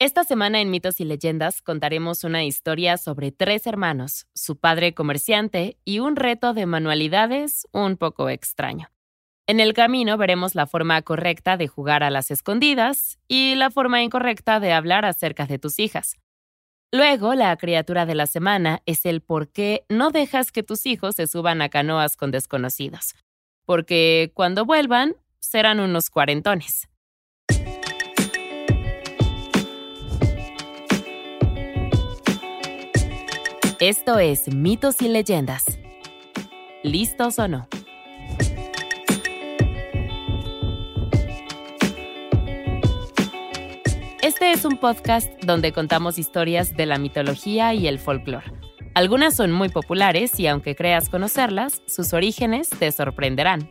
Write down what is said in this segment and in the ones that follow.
Esta semana en Mitos y Leyendas contaremos una historia sobre tres hermanos, su padre comerciante y un reto de manualidades un poco extraño. En el camino veremos la forma correcta de jugar a las escondidas y la forma incorrecta de hablar acerca de tus hijas. Luego, la criatura de la semana es el por qué no dejas que tus hijos se suban a canoas con desconocidos. Porque cuando vuelvan, serán unos cuarentones. Esto es Mitos y Leyendas. ¿Listos o no? Este es un podcast donde contamos historias de la mitología y el folclore. Algunas son muy populares y aunque creas conocerlas, sus orígenes te sorprenderán.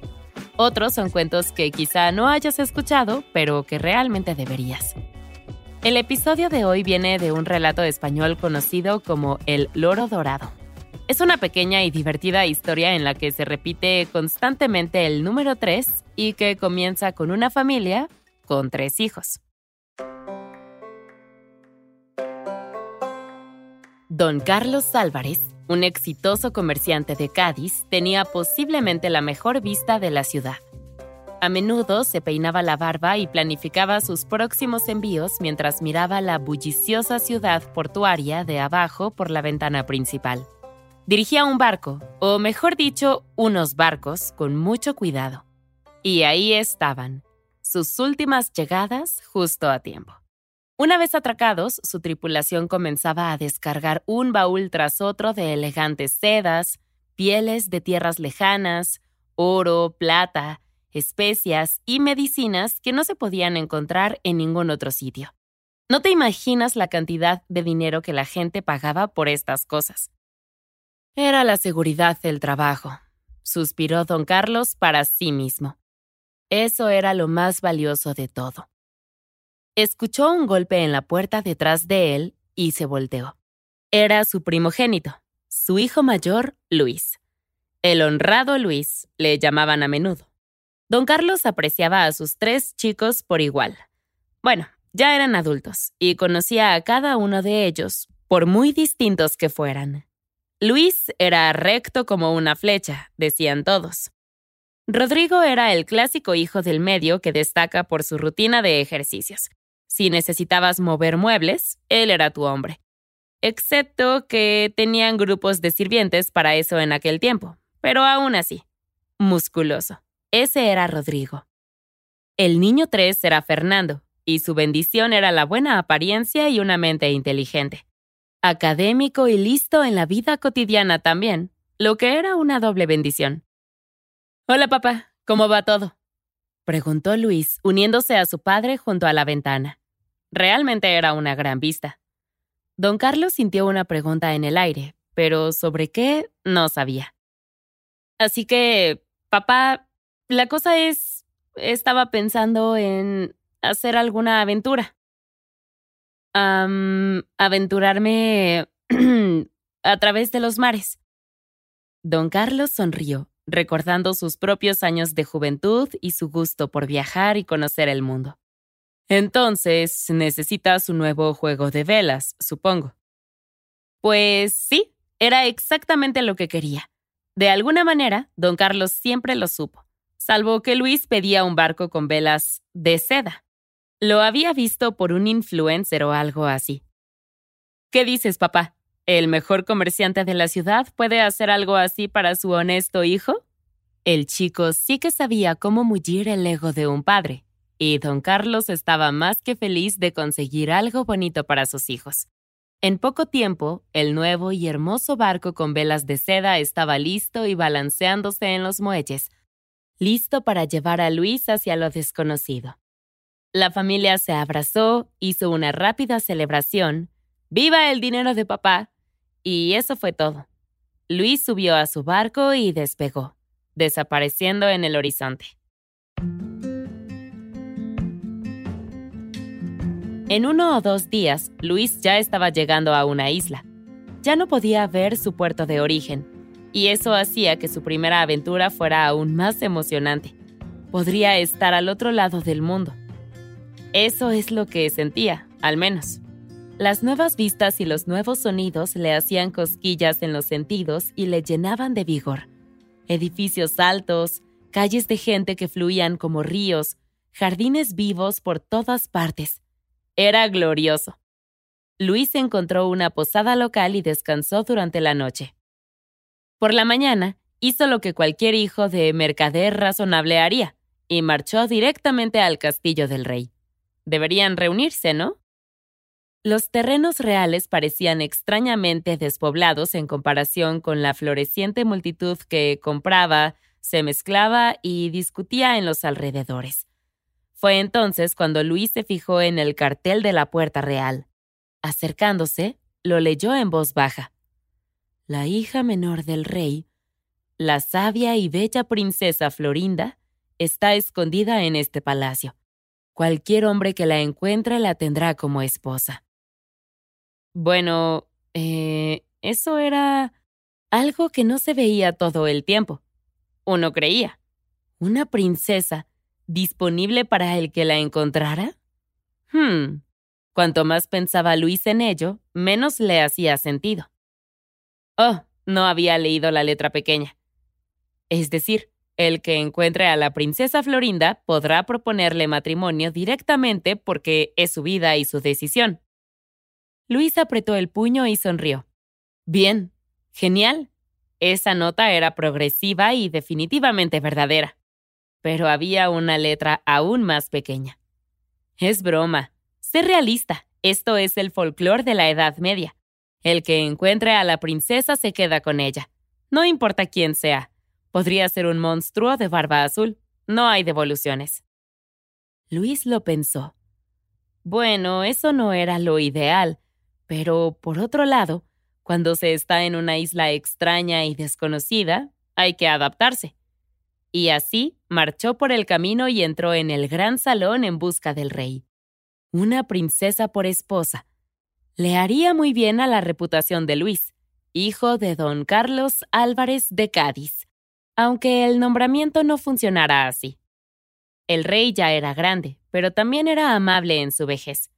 Otros son cuentos que quizá no hayas escuchado, pero que realmente deberías. El episodio de hoy viene de un relato español conocido como El Loro Dorado. Es una pequeña y divertida historia en la que se repite constantemente el número 3 y que comienza con una familia con tres hijos. Don Carlos Álvarez, un exitoso comerciante de Cádiz, tenía posiblemente la mejor vista de la ciudad. A menudo se peinaba la barba y planificaba sus próximos envíos mientras miraba la bulliciosa ciudad portuaria de abajo por la ventana principal. Dirigía un barco, o mejor dicho, unos barcos, con mucho cuidado. Y ahí estaban, sus últimas llegadas justo a tiempo. Una vez atracados, su tripulación comenzaba a descargar un baúl tras otro de elegantes sedas, pieles de tierras lejanas, oro, plata, especias y medicinas que no se podían encontrar en ningún otro sitio. No te imaginas la cantidad de dinero que la gente pagaba por estas cosas. Era la seguridad del trabajo, suspiró don Carlos para sí mismo. Eso era lo más valioso de todo. Escuchó un golpe en la puerta detrás de él y se volteó. Era su primogénito, su hijo mayor, Luis. El honrado Luis, le llamaban a menudo. Don Carlos apreciaba a sus tres chicos por igual. Bueno, ya eran adultos y conocía a cada uno de ellos, por muy distintos que fueran. Luis era recto como una flecha, decían todos. Rodrigo era el clásico hijo del medio que destaca por su rutina de ejercicios. Si necesitabas mover muebles, él era tu hombre. Excepto que tenían grupos de sirvientes para eso en aquel tiempo, pero aún así, musculoso. Ese era Rodrigo. El niño 3 era Fernando, y su bendición era la buena apariencia y una mente inteligente. Académico y listo en la vida cotidiana también, lo que era una doble bendición. Hola papá, ¿cómo va todo? preguntó Luis, uniéndose a su padre junto a la ventana. Realmente era una gran vista. Don Carlos sintió una pregunta en el aire, pero sobre qué no sabía. Así que, papá, la cosa es, estaba pensando en hacer alguna aventura. aventurarme a través de los mares. Don Carlos sonrió, recordando sus propios años de juventud y su gusto por viajar y conocer el mundo. Entonces, necesitas un nuevo juego de velas, supongo. Pues sí, era exactamente lo que quería. De alguna manera, don Carlos siempre lo supo salvo que Luis pedía un barco con velas de seda. Lo había visto por un influencer o algo así. ¿Qué dices, papá? ¿El mejor comerciante de la ciudad puede hacer algo así para su honesto hijo? El chico sí que sabía cómo mullir el ego de un padre, y don Carlos estaba más que feliz de conseguir algo bonito para sus hijos. En poco tiempo, el nuevo y hermoso barco con velas de seda estaba listo y balanceándose en los muelles, listo para llevar a Luis hacia lo desconocido. La familia se abrazó, hizo una rápida celebración, ¡Viva el dinero de papá! Y eso fue todo. Luis subió a su barco y despegó, desapareciendo en el horizonte. En uno o dos días, Luis ya estaba llegando a una isla. Ya no podía ver su puerto de origen, y eso hacía que su primera aventura fuera aún más emocionante. Podría estar al otro lado del mundo. Eso es lo que sentía, al menos. Las nuevas vistas y los nuevos sonidos le hacían cosquillas en los sentidos y le llenaban de vigor. Edificios altos, calles de gente que fluían como ríos, jardines vivos por todas partes. Era glorioso. Luis encontró una posada local y descansó durante la noche. Por la mañana, hizo lo que cualquier hijo de mercader razonable haría, y marchó directamente al castillo del rey. Deberían reunirse, ¿no? Los terrenos reales parecían extrañamente despoblados en comparación con la floreciente multitud que compraba, se mezclaba y discutía en los alrededores. Fue entonces cuando Luis se fijó en el cartel de la puerta real. Acercándose, lo leyó en voz baja. La hija menor del rey, la sabia y bella princesa Florinda, está escondida en este palacio. Cualquier hombre que la encuentre la tendrá como esposa. Bueno, eh, eso era algo que no se veía todo el tiempo. Uno creía. ¿Una princesa disponible para el que la encontrara? Hmm. Cuanto más pensaba Luis en ello, menos le hacía sentido. Oh, no había leído la letra pequeña. Es decir, el que encuentre a la princesa Florinda podrá proponerle matrimonio directamente porque es su vida y su decisión. Luis apretó el puño y sonrió. Bien, genial. Esa nota era progresiva y definitivamente verdadera. Pero había una letra aún más pequeña. Es broma. Sé realista. Esto es el folclore de la Edad Media. El que encuentre a la princesa se queda con ella. No importa quién sea. Podría ser un monstruo de barba azul. No hay devoluciones. Luis lo pensó. Bueno, eso no era lo ideal, pero, por otro lado, cuando se está en una isla extraña y desconocida, hay que adaptarse. Y así marchó por el camino y entró en el gran salón en busca del rey. Una princesa por esposa. Le haría muy bien a la reputación de Luis, hijo de don Carlos Álvarez de Cádiz, aunque el nombramiento no funcionara así. El rey ya era grande, pero también era amable en su vejez.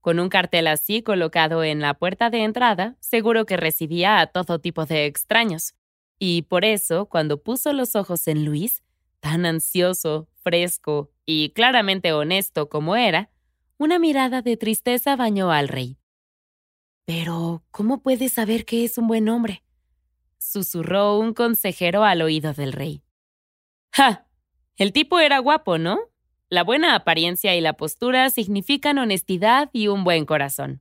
Con un cartel así colocado en la puerta de entrada, seguro que recibía a todo tipo de extraños. Y por eso, cuando puso los ojos en Luis, tan ansioso, fresco y claramente honesto como era, una mirada de tristeza bañó al rey. Pero, ¿cómo puede saber que es un buen hombre? susurró un consejero al oído del rey. ¡Ja! El tipo era guapo, ¿no? La buena apariencia y la postura significan honestidad y un buen corazón.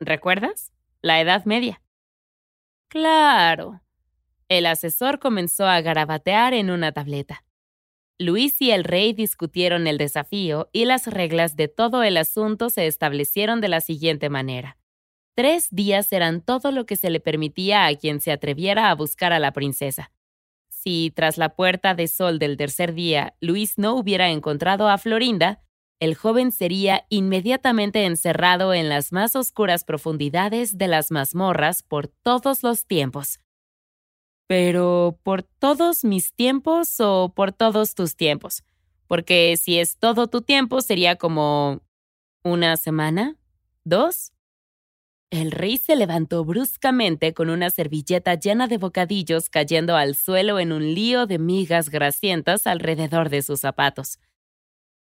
¿Recuerdas? La Edad Media. Claro. El asesor comenzó a garabatear en una tableta. Luis y el rey discutieron el desafío y las reglas de todo el asunto se establecieron de la siguiente manera. Tres días eran todo lo que se le permitía a quien se atreviera a buscar a la princesa. Si tras la puerta de sol del tercer día Luis no hubiera encontrado a Florinda, el joven sería inmediatamente encerrado en las más oscuras profundidades de las mazmorras por todos los tiempos. Pero, ¿por todos mis tiempos o por todos tus tiempos? Porque si es todo tu tiempo sería como... ¿Una semana? ¿Dos? El rey se levantó bruscamente con una servilleta llena de bocadillos cayendo al suelo en un lío de migas grasientas alrededor de sus zapatos.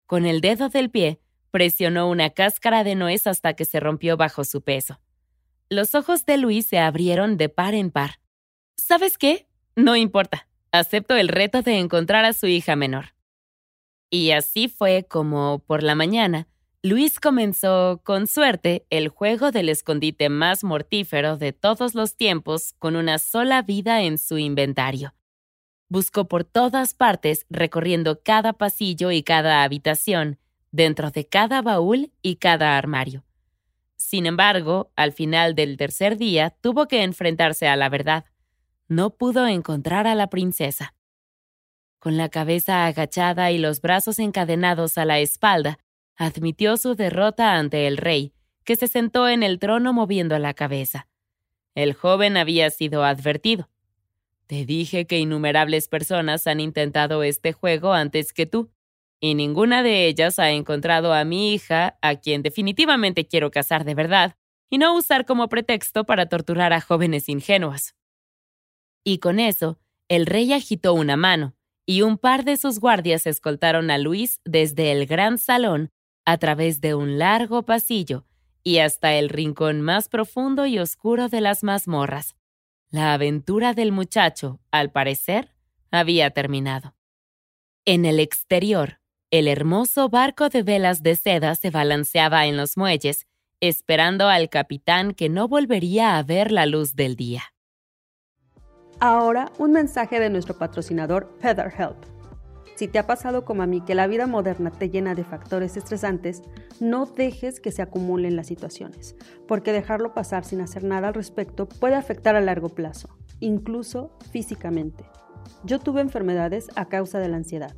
Con el dedo del pie, presionó una cáscara de nuez hasta que se rompió bajo su peso. Los ojos de Luis se abrieron de par en par. ¿Sabes qué? No importa. Acepto el reto de encontrar a su hija menor. Y así fue como, por la mañana, Luis comenzó, con suerte, el juego del escondite más mortífero de todos los tiempos con una sola vida en su inventario. Buscó por todas partes, recorriendo cada pasillo y cada habitación, dentro de cada baúl y cada armario. Sin embargo, al final del tercer día tuvo que enfrentarse a la verdad. No pudo encontrar a la princesa. Con la cabeza agachada y los brazos encadenados a la espalda, admitió su derrota ante el rey, que se sentó en el trono moviendo la cabeza. El joven había sido advertido. Te dije que innumerables personas han intentado este juego antes que tú, y ninguna de ellas ha encontrado a mi hija, a quien definitivamente quiero casar de verdad, y no usar como pretexto para torturar a jóvenes ingenuos. Y con eso, el rey agitó una mano, y un par de sus guardias escoltaron a Luis desde el gran salón a través de un largo pasillo y hasta el rincón más profundo y oscuro de las mazmorras. La aventura del muchacho, al parecer, había terminado. En el exterior, el hermoso barco de velas de seda se balanceaba en los muelles, esperando al capitán que no volvería a ver la luz del día. Ahora, un mensaje de nuestro patrocinador FeatherHelp. Si te ha pasado como a mí que la vida moderna te llena de factores estresantes, no dejes que se acumulen las situaciones, porque dejarlo pasar sin hacer nada al respecto puede afectar a largo plazo, incluso físicamente. Yo tuve enfermedades a causa de la ansiedad.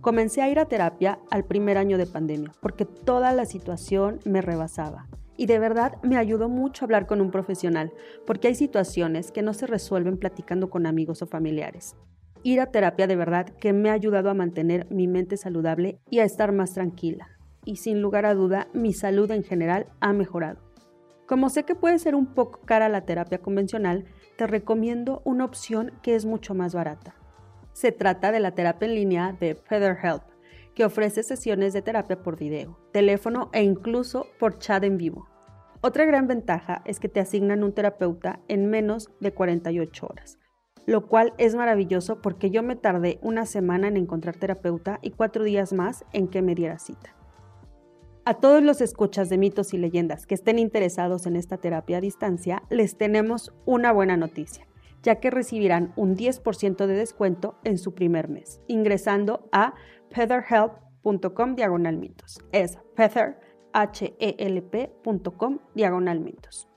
Comencé a ir a terapia al primer año de pandemia, porque toda la situación me rebasaba. Y de verdad me ayudó mucho hablar con un profesional, porque hay situaciones que no se resuelven platicando con amigos o familiares ir a terapia de verdad que me ha ayudado a mantener mi mente saludable y a estar más tranquila. Y sin lugar a duda, mi salud en general ha mejorado. Como sé que puede ser un poco cara la terapia convencional, te recomiendo una opción que es mucho más barata. Se trata de la terapia en línea de FeatherHelp, que ofrece sesiones de terapia por video, teléfono e incluso por chat en vivo. Otra gran ventaja es que te asignan un terapeuta en menos de 48 horas lo cual es maravilloso porque yo me tardé una semana en encontrar terapeuta y cuatro días más en que me diera cita. A todos los escuchas de mitos y leyendas que estén interesados en esta terapia a distancia, les tenemos una buena noticia, ya que recibirán un 10% de descuento en su primer mes, ingresando a featherhelp.com diagonal mitos. Es feather, h l diagonal mitos.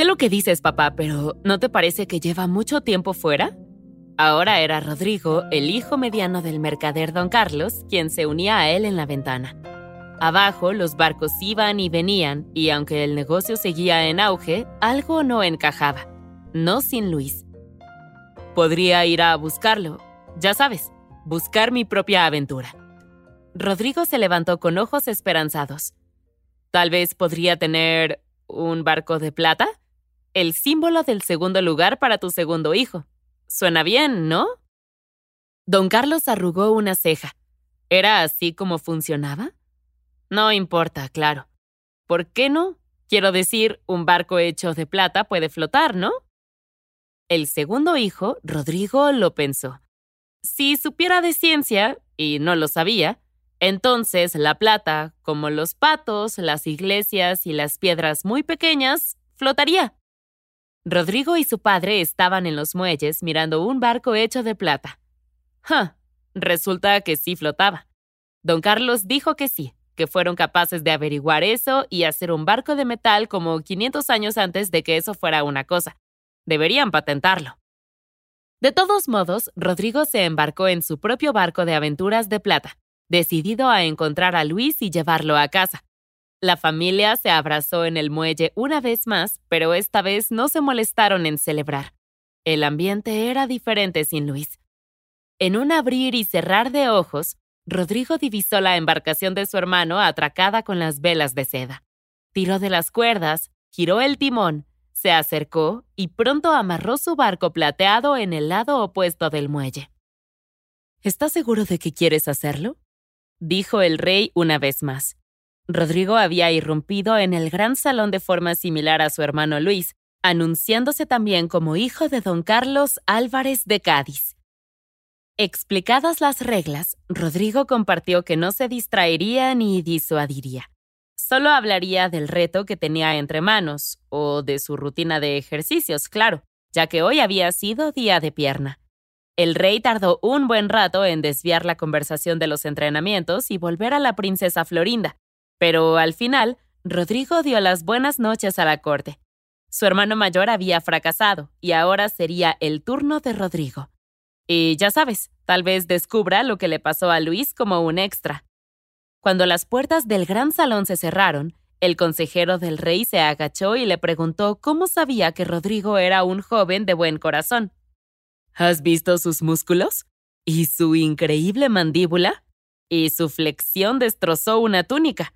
Sé lo que dices, papá, pero ¿no te parece que lleva mucho tiempo fuera? Ahora era Rodrigo, el hijo mediano del mercader don Carlos, quien se unía a él en la ventana. Abajo los barcos iban y venían, y aunque el negocio seguía en auge, algo no encajaba. No sin Luis. Podría ir a buscarlo, ya sabes, buscar mi propia aventura. Rodrigo se levantó con ojos esperanzados. Tal vez podría tener ¿Un barco de plata? El símbolo del segundo lugar para tu segundo hijo. Suena bien, ¿no? Don Carlos arrugó una ceja. ¿Era así como funcionaba? No importa, claro. ¿Por qué no? Quiero decir, un barco hecho de plata puede flotar, ¿no? El segundo hijo, Rodrigo, lo pensó. Si supiera de ciencia, y no lo sabía, entonces la plata, como los patos, las iglesias y las piedras muy pequeñas, flotaría. Rodrigo y su padre estaban en los muelles mirando un barco hecho de plata. ¡Ja! Resulta que sí flotaba. Don Carlos dijo que sí, que fueron capaces de averiguar eso y hacer un barco de metal como 500 años antes de que eso fuera una cosa. Deberían patentarlo. De todos modos, Rodrigo se embarcó en su propio barco de aventuras de plata decidido a encontrar a Luis y llevarlo a casa. La familia se abrazó en el muelle una vez más, pero esta vez no se molestaron en celebrar. El ambiente era diferente sin Luis. En un abrir y cerrar de ojos, Rodrigo divisó la embarcación de su hermano atracada con las velas de seda. Tiró de las cuerdas, giró el timón, se acercó y pronto amarró su barco plateado en el lado opuesto del muelle. ¿Estás seguro de que quieres hacerlo? dijo el rey una vez más. Rodrigo había irrumpido en el gran salón de forma similar a su hermano Luis, anunciándose también como hijo de don Carlos Álvarez de Cádiz. Explicadas las reglas, Rodrigo compartió que no se distraería ni disuadiría. Solo hablaría del reto que tenía entre manos, o de su rutina de ejercicios, claro, ya que hoy había sido día de pierna. El rey tardó un buen rato en desviar la conversación de los entrenamientos y volver a la princesa Florinda, pero al final, Rodrigo dio las buenas noches a la corte. Su hermano mayor había fracasado y ahora sería el turno de Rodrigo. Y ya sabes, tal vez descubra lo que le pasó a Luis como un extra. Cuando las puertas del gran salón se cerraron, el consejero del rey se agachó y le preguntó cómo sabía que Rodrigo era un joven de buen corazón. ¿Has visto sus músculos? ¿Y su increíble mandíbula? Y su flexión destrozó una túnica,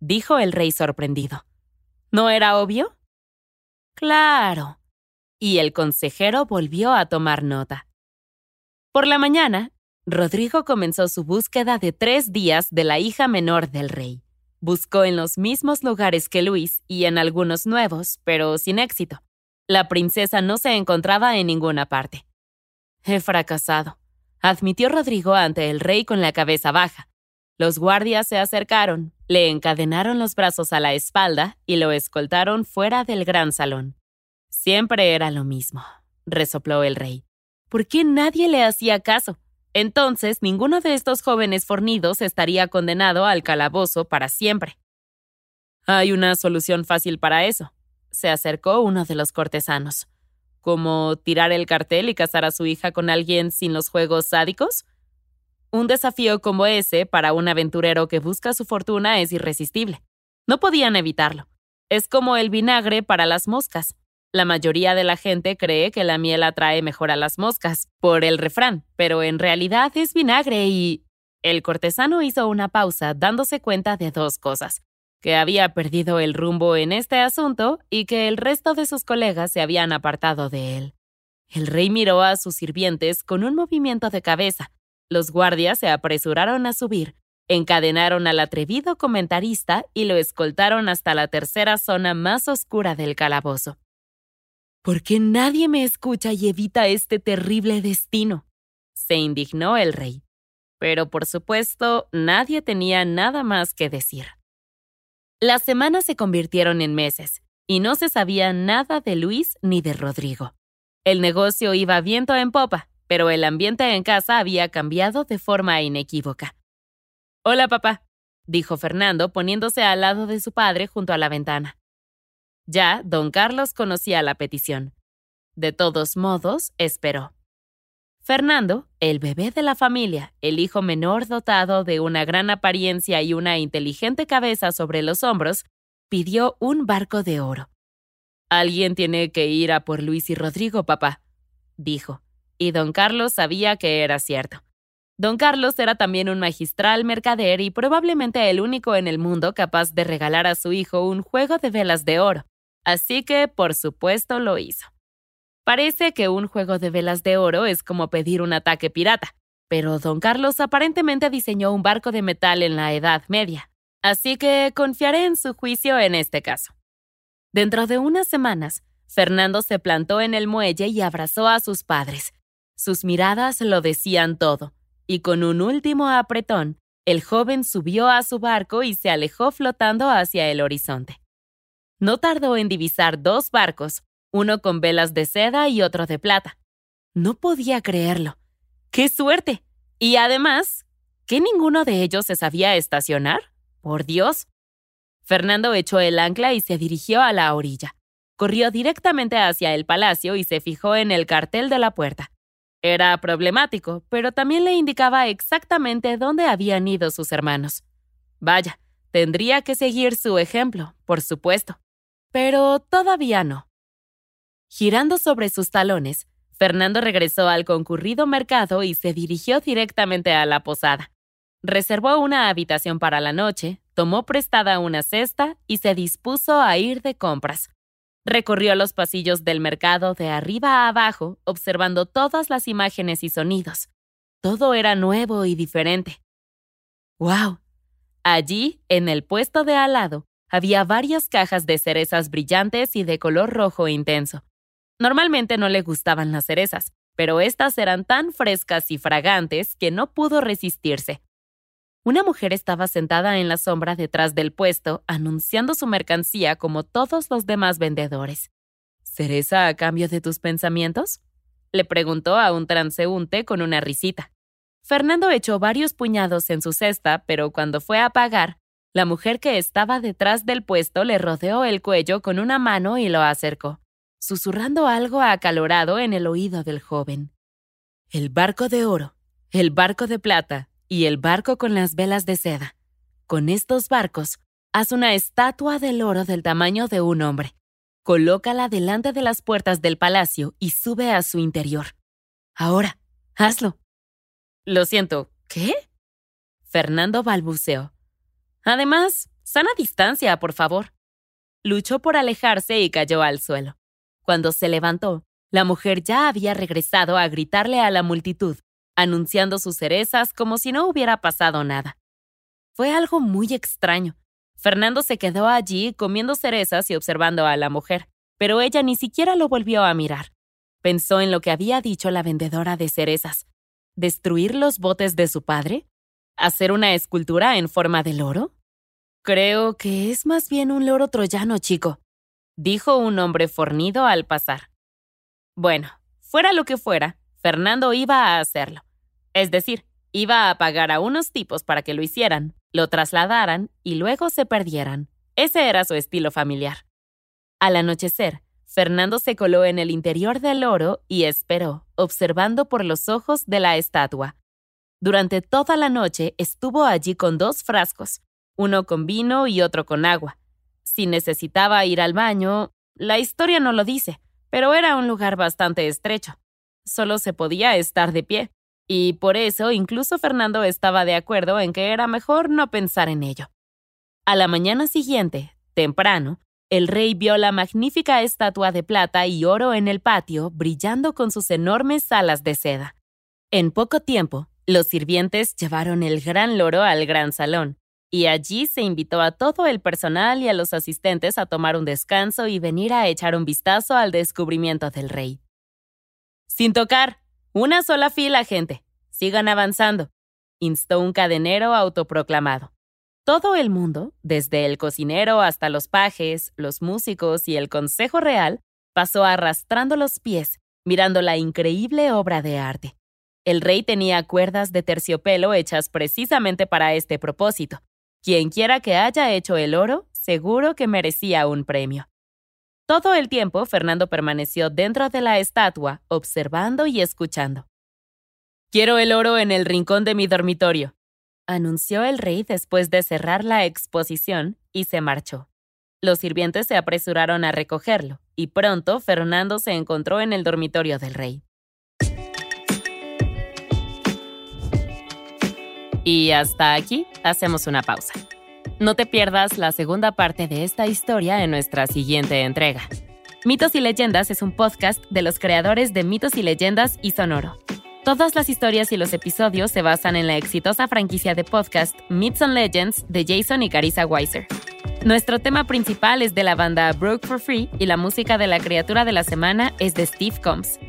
dijo el rey sorprendido. ¿No era obvio? Claro. Y el consejero volvió a tomar nota. Por la mañana, Rodrigo comenzó su búsqueda de tres días de la hija menor del rey. Buscó en los mismos lugares que Luis y en algunos nuevos, pero sin éxito. La princesa no se encontraba en ninguna parte. He fracasado, admitió Rodrigo ante el rey con la cabeza baja. Los guardias se acercaron, le encadenaron los brazos a la espalda y lo escoltaron fuera del gran salón. Siempre era lo mismo, resopló el rey. ¿Por qué nadie le hacía caso? Entonces ninguno de estos jóvenes fornidos estaría condenado al calabozo para siempre. Hay una solución fácil para eso. Se acercó uno de los cortesanos. ¿Como tirar el cartel y casar a su hija con alguien sin los juegos sádicos? Un desafío como ese para un aventurero que busca su fortuna es irresistible. No podían evitarlo. Es como el vinagre para las moscas. La mayoría de la gente cree que la miel atrae mejor a las moscas, por el refrán, pero en realidad es vinagre y... El cortesano hizo una pausa dándose cuenta de dos cosas, que había perdido el rumbo en este asunto y que el resto de sus colegas se habían apartado de él. El rey miró a sus sirvientes con un movimiento de cabeza. Los guardias se apresuraron a subir, encadenaron al atrevido comentarista y lo escoltaron hasta la tercera zona más oscura del calabozo. ¿Por qué nadie me escucha y evita este terrible destino? se indignó el rey. Pero por supuesto, nadie tenía nada más que decir. Las semanas se convirtieron en meses, y no se sabía nada de Luis ni de Rodrigo. El negocio iba viento en popa, pero el ambiente en casa había cambiado de forma inequívoca. Hola, papá, dijo Fernando poniéndose al lado de su padre junto a la ventana. Ya don Carlos conocía la petición. De todos modos, esperó. Fernando, el bebé de la familia, el hijo menor dotado de una gran apariencia y una inteligente cabeza sobre los hombros, pidió un barco de oro. Alguien tiene que ir a por Luis y Rodrigo, papá, dijo, y don Carlos sabía que era cierto. Don Carlos era también un magistral mercader y probablemente el único en el mundo capaz de regalar a su hijo un juego de velas de oro, Así que, por supuesto, lo hizo. Parece que un juego de velas de oro es como pedir un ataque pirata, pero don Carlos aparentemente diseñó un barco de metal en la Edad Media, así que confiaré en su juicio en este caso. Dentro de unas semanas, Fernando se plantó en el muelle y abrazó a sus padres. Sus miradas lo decían todo, y con un último apretón, el joven subió a su barco y se alejó flotando hacia el horizonte. No tardó en divisar dos barcos, uno con velas de seda y otro de plata. No podía creerlo. ¡Qué suerte! Y además, ¿que ninguno de ellos se sabía estacionar? Por Dios. Fernando echó el ancla y se dirigió a la orilla. Corrió directamente hacia el palacio y se fijó en el cartel de la puerta. Era problemático, pero también le indicaba exactamente dónde habían ido sus hermanos. Vaya, tendría que seguir su ejemplo, por supuesto pero todavía no. Girando sobre sus talones, Fernando regresó al concurrido mercado y se dirigió directamente a la posada. Reservó una habitación para la noche, tomó prestada una cesta y se dispuso a ir de compras. Recorrió los pasillos del mercado de arriba a abajo, observando todas las imágenes y sonidos. Todo era nuevo y diferente. ¡Wow! Allí, en el puesto de al lado, había varias cajas de cerezas brillantes y de color rojo intenso. Normalmente no le gustaban las cerezas, pero estas eran tan frescas y fragantes que no pudo resistirse. Una mujer estaba sentada en la sombra detrás del puesto, anunciando su mercancía como todos los demás vendedores. ¿Cereza a cambio de tus pensamientos? le preguntó a un transeúnte con una risita. Fernando echó varios puñados en su cesta, pero cuando fue a pagar, la mujer que estaba detrás del puesto le rodeó el cuello con una mano y lo acercó, susurrando algo acalorado en el oído del joven. El barco de oro, el barco de plata y el barco con las velas de seda. Con estos barcos, haz una estatua del oro del tamaño de un hombre. Colócala delante de las puertas del palacio y sube a su interior. Ahora, hazlo. Lo siento, ¿qué? Fernando balbuceó. Además, sana distancia, por favor. Luchó por alejarse y cayó al suelo. Cuando se levantó, la mujer ya había regresado a gritarle a la multitud, anunciando sus cerezas como si no hubiera pasado nada. Fue algo muy extraño. Fernando se quedó allí comiendo cerezas y observando a la mujer, pero ella ni siquiera lo volvió a mirar. Pensó en lo que había dicho la vendedora de cerezas. ¿Destruir los botes de su padre? ¿Hacer una escultura en forma de loro? Creo que es más bien un loro troyano, chico, dijo un hombre fornido al pasar. Bueno, fuera lo que fuera, Fernando iba a hacerlo. Es decir, iba a pagar a unos tipos para que lo hicieran, lo trasladaran y luego se perdieran. Ese era su estilo familiar. Al anochecer, Fernando se coló en el interior del loro y esperó, observando por los ojos de la estatua. Durante toda la noche estuvo allí con dos frascos, uno con vino y otro con agua. Si necesitaba ir al baño, la historia no lo dice, pero era un lugar bastante estrecho. Solo se podía estar de pie, y por eso incluso Fernando estaba de acuerdo en que era mejor no pensar en ello. A la mañana siguiente, temprano, el rey vio la magnífica estatua de plata y oro en el patio brillando con sus enormes alas de seda. En poco tiempo, los sirvientes llevaron el gran loro al gran salón, y allí se invitó a todo el personal y a los asistentes a tomar un descanso y venir a echar un vistazo al descubrimiento del rey. Sin tocar, una sola fila, gente. Sigan avanzando, instó un cadenero autoproclamado. Todo el mundo, desde el cocinero hasta los pajes, los músicos y el Consejo Real, pasó arrastrando los pies, mirando la increíble obra de arte. El rey tenía cuerdas de terciopelo hechas precisamente para este propósito, Quienquiera que haya hecho el oro, seguro que merecía un premio. Todo el tiempo Fernando permaneció dentro de la estatua, observando y escuchando. Quiero el oro en el rincón de mi dormitorio, anunció el rey después de cerrar la exposición y se marchó. Los sirvientes se apresuraron a recogerlo, y pronto Fernando se encontró en el dormitorio del rey. Y hasta aquí hacemos una pausa. No te pierdas la segunda parte de esta historia en nuestra siguiente entrega. Mitos y Leyendas es un podcast de los creadores de Mitos y Leyendas y Sonoro. Todas las historias y los episodios se basan en la exitosa franquicia de podcast Myths and Legends de Jason y Carissa Weiser. Nuestro tema principal es de la banda Broke for Free y la música de la criatura de la semana es de Steve Combs.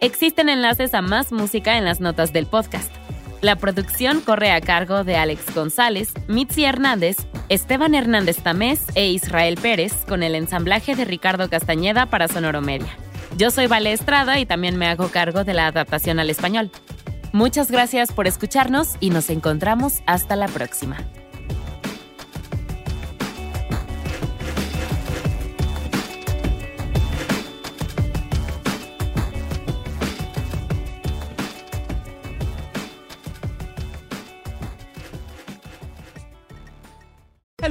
Existen enlaces a más música en las notas del podcast. La producción corre a cargo de Alex González, Mitzi Hernández, Esteban Hernández Tamés e Israel Pérez, con el ensamblaje de Ricardo Castañeda para Sonoro Media. Yo soy Vale Estrada y también me hago cargo de la adaptación al español. Muchas gracias por escucharnos y nos encontramos hasta la próxima.